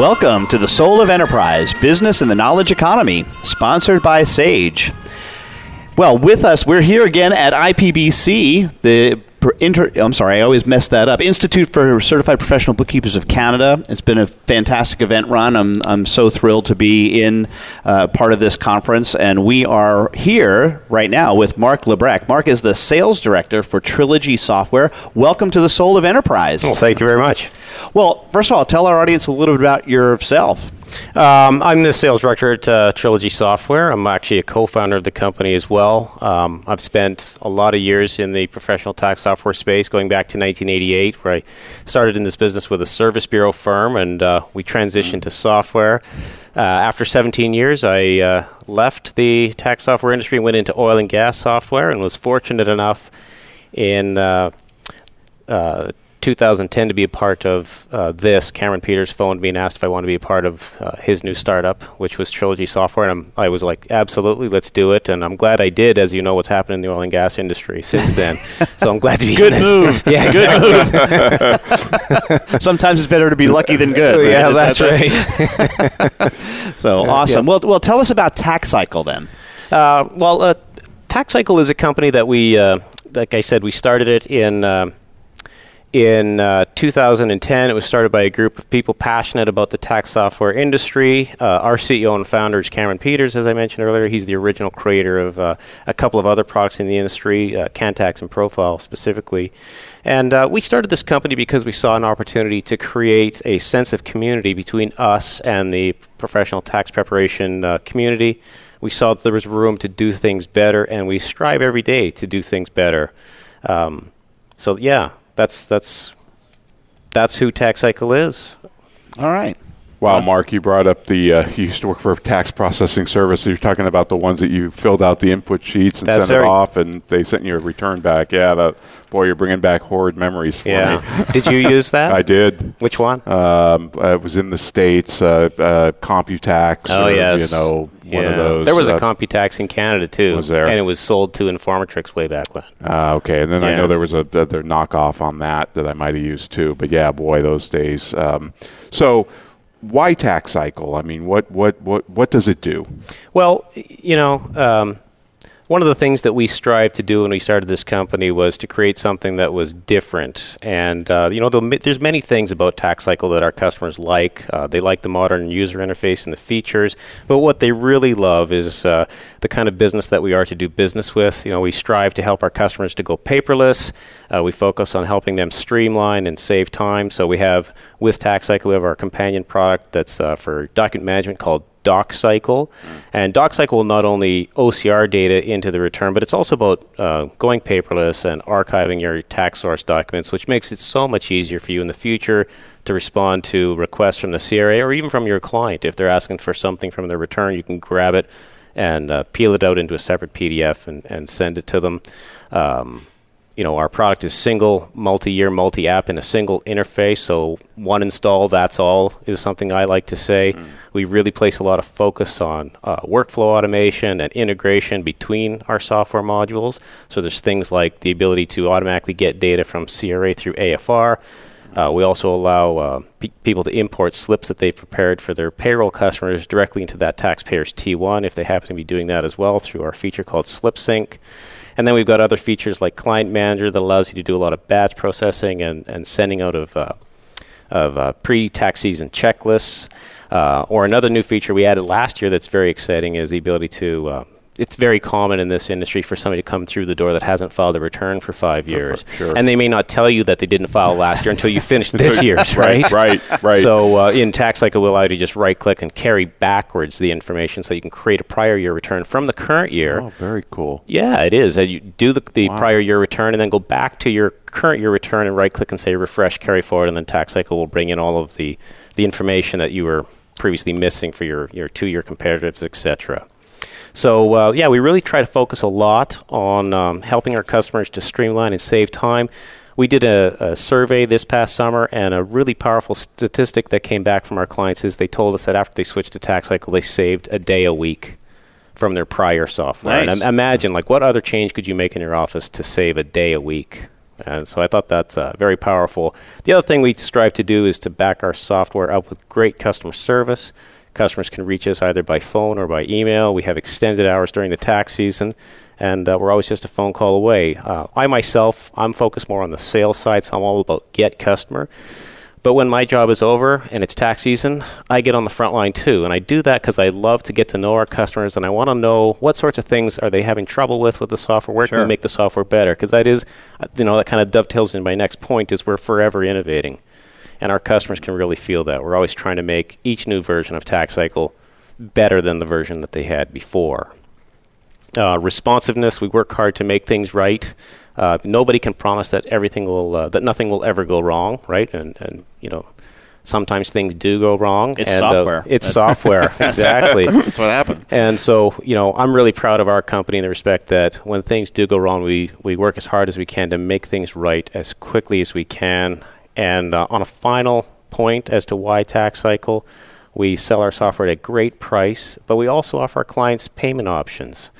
Welcome to the Soul of Enterprise Business and the Knowledge Economy, sponsored by Sage. Well, with us, we're here again at IPBC, the Inter, I'm sorry, I always mess that up. Institute for Certified Professional Bookkeepers of Canada. It's been a fantastic event run. I'm, I'm so thrilled to be in uh, part of this conference. And we are here right now with Marc Labreque. Mark is the sales director for Trilogy Software. Welcome to the Soul of Enterprise. Well, thank you very much. Well, first of all, tell our audience a little bit about yourself. Um, I'm the sales director at uh, Trilogy Software. I'm actually a co-founder of the company as well. Um, I've spent a lot of years in the professional tax software space, going back to 1988, where I started in this business with a service bureau firm, and uh, we transitioned to software. Uh, after 17 years, I uh, left the tax software industry and went into oil and gas software, and was fortunate enough in uh, uh, 2010 to be a part of uh, this. Cameron Peters phoned me and asked if I wanted to be a part of uh, his new startup, which was Trilogy Software, and I'm, i was like, absolutely, let's do it. And I'm glad I did, as you know, what's happened in the oil and gas industry since then. so I'm glad to be good in move. Yeah, good move. Sometimes it's better to be lucky than good. Right? Yeah, that's that right. so awesome. Yeah. Well, well, tell us about Tax Cycle then. Uh, well, uh, TaxCycle is a company that we, uh, like I said, we started it in uh, in uh, 2010, it was started by a group of people passionate about the tax software industry. Uh, our CEO and founder is Cameron Peters, as I mentioned earlier. He's the original creator of uh, a couple of other products in the industry, uh, Cantax and Profile specifically. And uh, we started this company because we saw an opportunity to create a sense of community between us and the professional tax preparation uh, community. We saw that there was room to do things better, and we strive every day to do things better. Um, so, yeah, that's that's that's who TaxCycle is. All right. Wow, Mark, you brought up the uh, you used to work for a tax processing services. You're talking about the ones that you filled out the input sheets and That's sent it off, and they sent you a return back. Yeah, that, boy, you're bringing back horrid memories for yeah. me. did you use that? I did. Which one? Um, I was in the states. Uh, uh, Computax. Oh or, yes. You know, yeah. one of those. There was a uh, Computax in Canada too. Was there? And it was sold to Informatrix way back when. Uh, okay, and then yeah. I know there was a other knockoff on that that I might have used too. But yeah, boy, those days. Um, so why tax cycle? I mean, what what what what does it do? Well, you know, um, one of the things that we strived to do when we started this company was to create something that was different. And uh, you know, there's many things about TaxCycle that our customers like. Uh, they like the modern user interface and the features, but what they really love is uh, the kind of business that we are to do business with. You know, we strive to help our customers to go paperless. Uh, we focus on helping them streamline and save time. So we have with TaxCycle, we have our companion product that's uh, for document management called DocCycle. Mm. And DocCycle will not only OCR data into the return, but it's also about uh, going paperless and archiving your tax source documents, which makes it so much easier for you in the future to respond to requests from the CRA or even from your client. If they're asking for something from their return, you can grab it and uh, peel it out into a separate PDF and, and send it to them. Um, you know, our product is single, multi-year, multi-app in a single interface. So one install, that's all, is something I like to say. Mm. We really place a lot of focus on uh, workflow automation and integration between our software modules. So there's things like the ability to automatically get data from CRA through AFR. Uh, we also allow uh, pe- people to import slips that they've prepared for their payroll customers directly into that taxpayer's T1 if they happen to be doing that as well through our feature called SlipSync. And then we've got other features like Client Manager that allows you to do a lot of batch processing and, and sending out of, uh, of uh, pre tax season checklists. Uh, or another new feature we added last year that's very exciting is the ability to uh, it's very common in this industry for somebody to come through the door that hasn't filed a return for five years, for, sure. and they may not tell you that they didn't file last year until you finish this year's, right? Right, right. So uh, in TaxCycle, will allow you to just right-click and carry backwards the information, so you can create a prior year return from the current year. Oh, very cool. Yeah, it is. Uh, you do the, the wow. prior year return, and then go back to your current year return and right-click and say refresh, carry forward, and then TaxCycle will bring in all of the the information that you were previously missing for your your two-year comparatives, etc. So, uh, yeah, we really try to focus a lot on um, helping our customers to streamline and save time. We did a, a, survey this past summer, and a really powerful statistic that came back from our clients is they told us that after they switched to TaxCycle, they saved a day a week from their prior software. Nice. And imagine, like, what other change could you make in your office to save a day a week? And so I thought that's uh, very powerful. The other thing we strive to do is to back our software up with great customer service. Customers can reach us either by phone or by email. We have extended hours during the tax season, and uh, we're always just a phone call away. Uh, I myself, I'm focused more on the sales side, so I'm all about get customer. But when my job is over and it's tax season, I get on the front line too. And I do that because I love to get to know our customers and I want to know what sorts of things are they having trouble with with the software. Where Sure. can we make the software better? Because that is, uh, you know, that kind of dovetails in my next point is we're forever innovating. And our customers can really feel that. We're always trying to make each new version of Tax Cycle better than the version that they had before. Uh, responsiveness, we work hard to make things right. Uh, nobody can promise that everything will, uh, that nothing will ever go wrong, right? And, and you know, sometimes things do go wrong. It's and, uh, software. it's software, exactly. That's what happened. And so, you know, I'm really proud of our company in the respect that when things do go wrong, we, we work as hard as we can to make things right as quickly as we can. And uh, on a final point as to why tax cycle, we sell our software at a great price, but we also offer our clients payment options.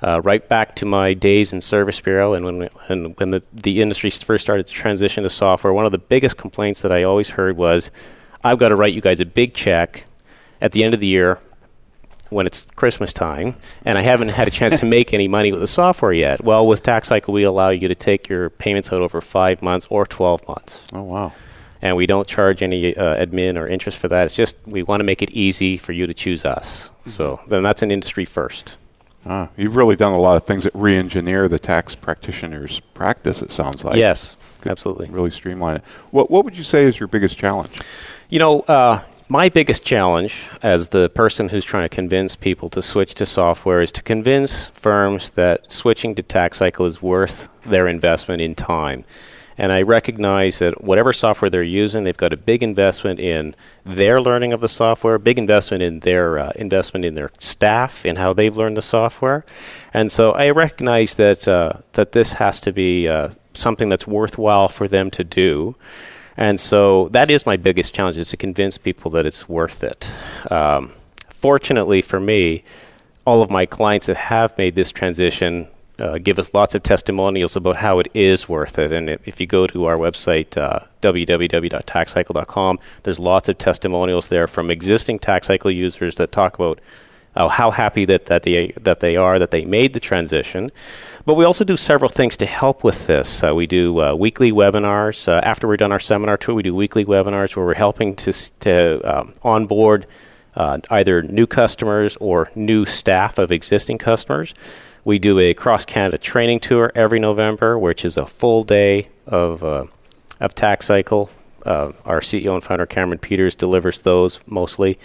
Uh, right back to my days in Service Bureau, and when we, and when the, the industry first started to transition to software, one of the biggest complaints that I always heard was, "I've got to write you guys a big check at the end of the year when it's Christmas time, and I haven't had a chance to make any money with the software yet. Well, with TaxCycle, we allow you to take your payments out over five months or 12 months. Oh wow. And we don't charge any uh, admin or interest for that. It's just we want to make it easy for you to choose us. So then that's an industry first. Ah, you've really done a lot of things that re-engineer the tax practitioner's practice. It sounds like yes, absolutely. really streamline it. What What would you say is your biggest challenge? You know, uh, my biggest challenge as the person who's trying to convince people to switch to software is to convince firms that switching to TaxCycle is worth their investment in time. And I recognize that whatever software they're using, they've got a big investment in their learning of the software, big investment in their uh, investment in their staff, in how they've learned the software. And so I recognize that uh, that this has to be uh, something that's worthwhile for them to do. And so that is my biggest challenge is to convince people that it's worth it. Um, fortunately for me, all of my clients that have made this transition uh, give us lots of testimonials about how it is worth it. And if, you go to our website, uh, www.taxcycle.com, there's lots of testimonials there from existing TaxCycle users that talk about uh, how happy that, that, they, that they are that they made the transition. But we also do several things to help with this. Uh, we do uh, weekly webinars. Uh, after we're done our seminar tour, we do weekly webinars where we're helping to, to um, onboard uh, either new customers or new staff of existing customers. We do a cross Canada training tour every November, which is a full day of, uh, of tax cycle. Our CEO and founder Cameron Peters delivers those mostly.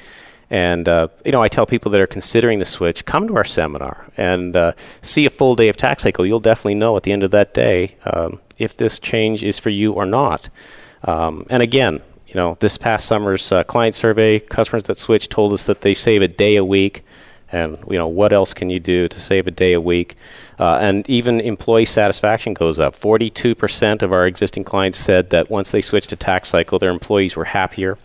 And uh, you know, I tell people that are considering the switch, come to our seminar and uh, see a full day of tax cycle. You'll definitely know at the end of that day um, if this change is for you or not. Um, and again, you know, this past summer's uh, client survey, customers that switched told us that they save a day a week. And you know, what else can you do to save a day a week? Uh, and even employee satisfaction goes up. Forty-two percent of our existing clients said that once they switched to tax cycle, their employees were happier.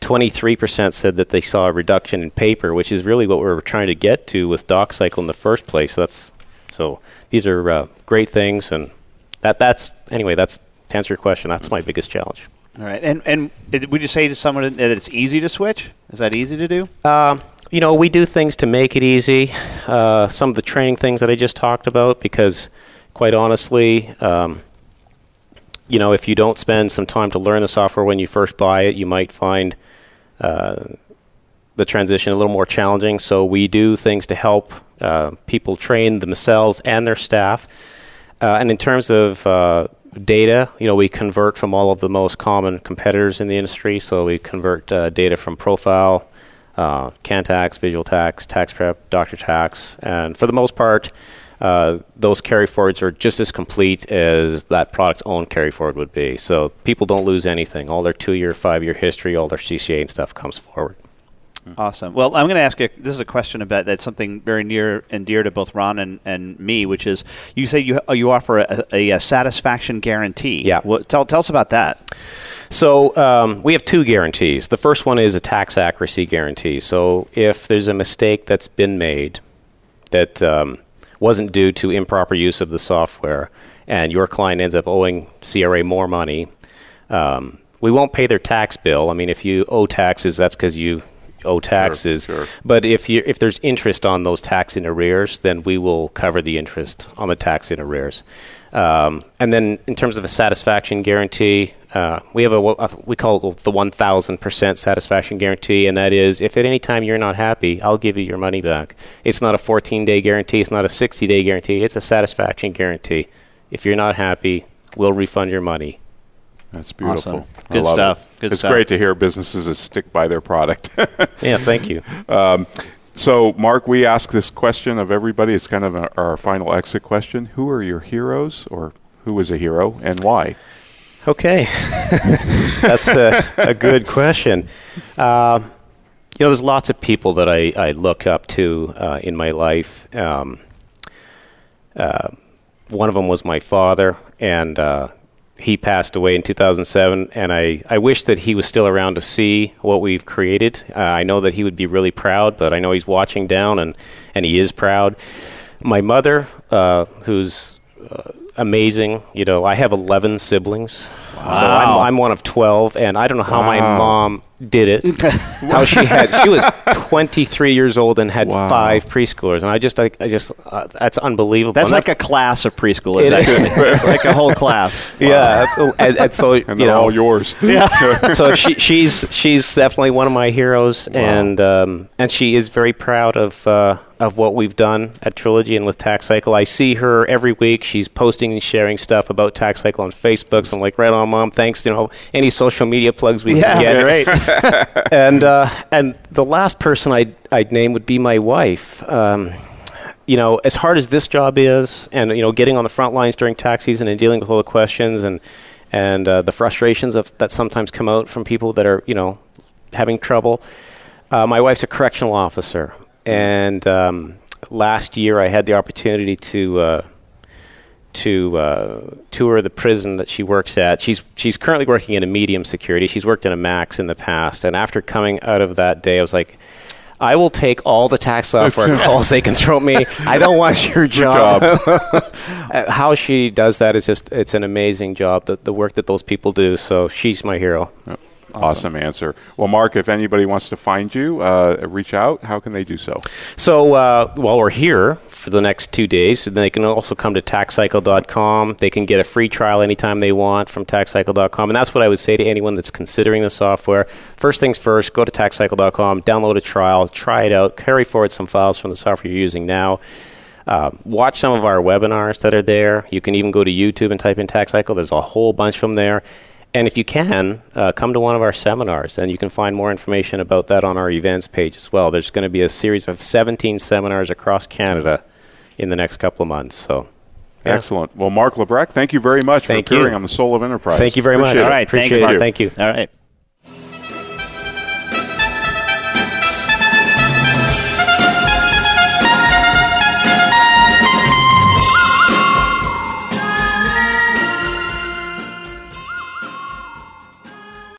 23% said that they saw a reduction in paper, which is really what we were trying to get to with DocCycle in the first place. So that's so these are uh, great things, and that that's anyway. That's to answer your question. That's my biggest challenge. All right. And and would you say to someone that it's easy to switch? Is that easy to do? Um, you know, we do things to make it easy. Uh, some of the training things that I just talked about, because quite honestly, um, you know, if you don't spend some time to learn the software when you first buy it, you might find uh, the transition a little more challenging. So we do things to help uh, people train themselves and their staff. Uh, and in terms of uh, data, you know, we convert from all of the most common competitors in the industry. So we convert uh, data from Profile, uh, Cantax, Visual Tax, Tax Prep, Doctor Tax, and for the most part, uh, those carry forwards are just as complete as that product's own carry forward would be. So people don't lose anything. All their two-year, five-year history, all their CCA and stuff comes forward. Awesome. Well, I'm going to ask you. This is a question about that's something very near and dear to both Ron and, and me, which is you say you you offer a, a, a satisfaction guarantee. Yeah. Well, tell tell us about that. So um, we have two guarantees. The first one is a tax accuracy guarantee. So if there's a mistake that's been made that um, wasn't due to improper use of the software, and your client ends up owing CRA more money, um, we won't pay their tax bill. I mean, if you owe taxes, that's because you owe taxes. sure. But if you if there's interest on those tax in arrears, then we will cover the interest on the tax in arrears. Um, and then in terms of a satisfaction guarantee, uh, we have a we call it the 1,000% satisfaction guarantee, and that is if at any time you're not happy, I'll give you your money back. It's not a 14 day guarantee, it's not a 60 day guarantee, it's a satisfaction guarantee. If you're not happy, we'll refund your money. That's beautiful. Awesome. Good stuff. It. Good it's stuff. great to hear businesses that stick by their product. Yeah, thank you. so, Mark, we ask this question of everybody. It's kind of a, our final exit question. Who are your heroes, or who is a hero, and why? Okay, that's a, a good question. Uh, you know, there's lots of people that I, I look up to uh, in my life. Um, uh, one of them was my father, and uh, he passed away in 2007. And I, I wish that he was still around to see what we've created. Uh, I know that he would be really proud, but I know he's watching down, and, and he is proud. My mother, uh, who's uh, amazing. You know, I have 11 siblings. So I'm, I'm one of 12, and I don't know how my mom did it. how she had, she was 23 years old and had Wow. five preschoolers. And I just, I, I just, uh, that's unbelievable. That's And like a class of preschoolers. It it's like a whole class. yeah. And, and so, And you they're know, all yours. Yeah. so she, she's she's definitely one of my heroes, and um, and she is very proud of uh, of what we've done at Trilogy and with Tax Cycle. I see her every week. She's posting and sharing stuff about Tax Cycle on Facebook. So I'm like, right on, mom. Thanks. You know, any social media plugs we Yeah, can get. great. And uh, and the last person I'd I'd name would be my wife. Um, you know, as hard as this job is, and you know, getting on the front lines during tax season and dealing with all the questions and and uh, the frustrations of, that sometimes come out from people that are you know having trouble. Uh, my wife's a correctional officer, and um, last year I had the opportunity to. Uh, to uh, tour the prison that she works at. She's she's currently working in a medium security. She's worked in a max in the past, and after coming out of that day, I was like, I will take all the tax software calls they can throw me. I don't want your job. Uh, How she does that is just it's an amazing job. The the work that those people do. So she's my hero. Awesome. answer. Well, Mark, if anybody wants to find you, uh, reach out. How can they do so? So uh, while we're here for the next two days, they can also come to taxcycle.com. They can get a free trial anytime they want from taxcycle.com. And that's what I would say to anyone that's considering the software. First things first, go to taxcycle.com, download a trial, try it out, carry forward some files from the software you're using now. Uh, watch some of our webinars that are there. You can even go to YouTube and type in Tax Cycle. There's a whole bunch from there. And if you can, uh, come to one of our seminars, and you can find more information about that on our events page as well. There's going to be a series of 17 seminars across Canada in the next couple of months. So, yeah. Excellent. Well, Marc Labreque, thank you very much Thank for you. appearing on the Soul of Enterprise. Thank you very much. Appreciate All it. right. Appreciate thanks, it. Mark. Thank you. All right.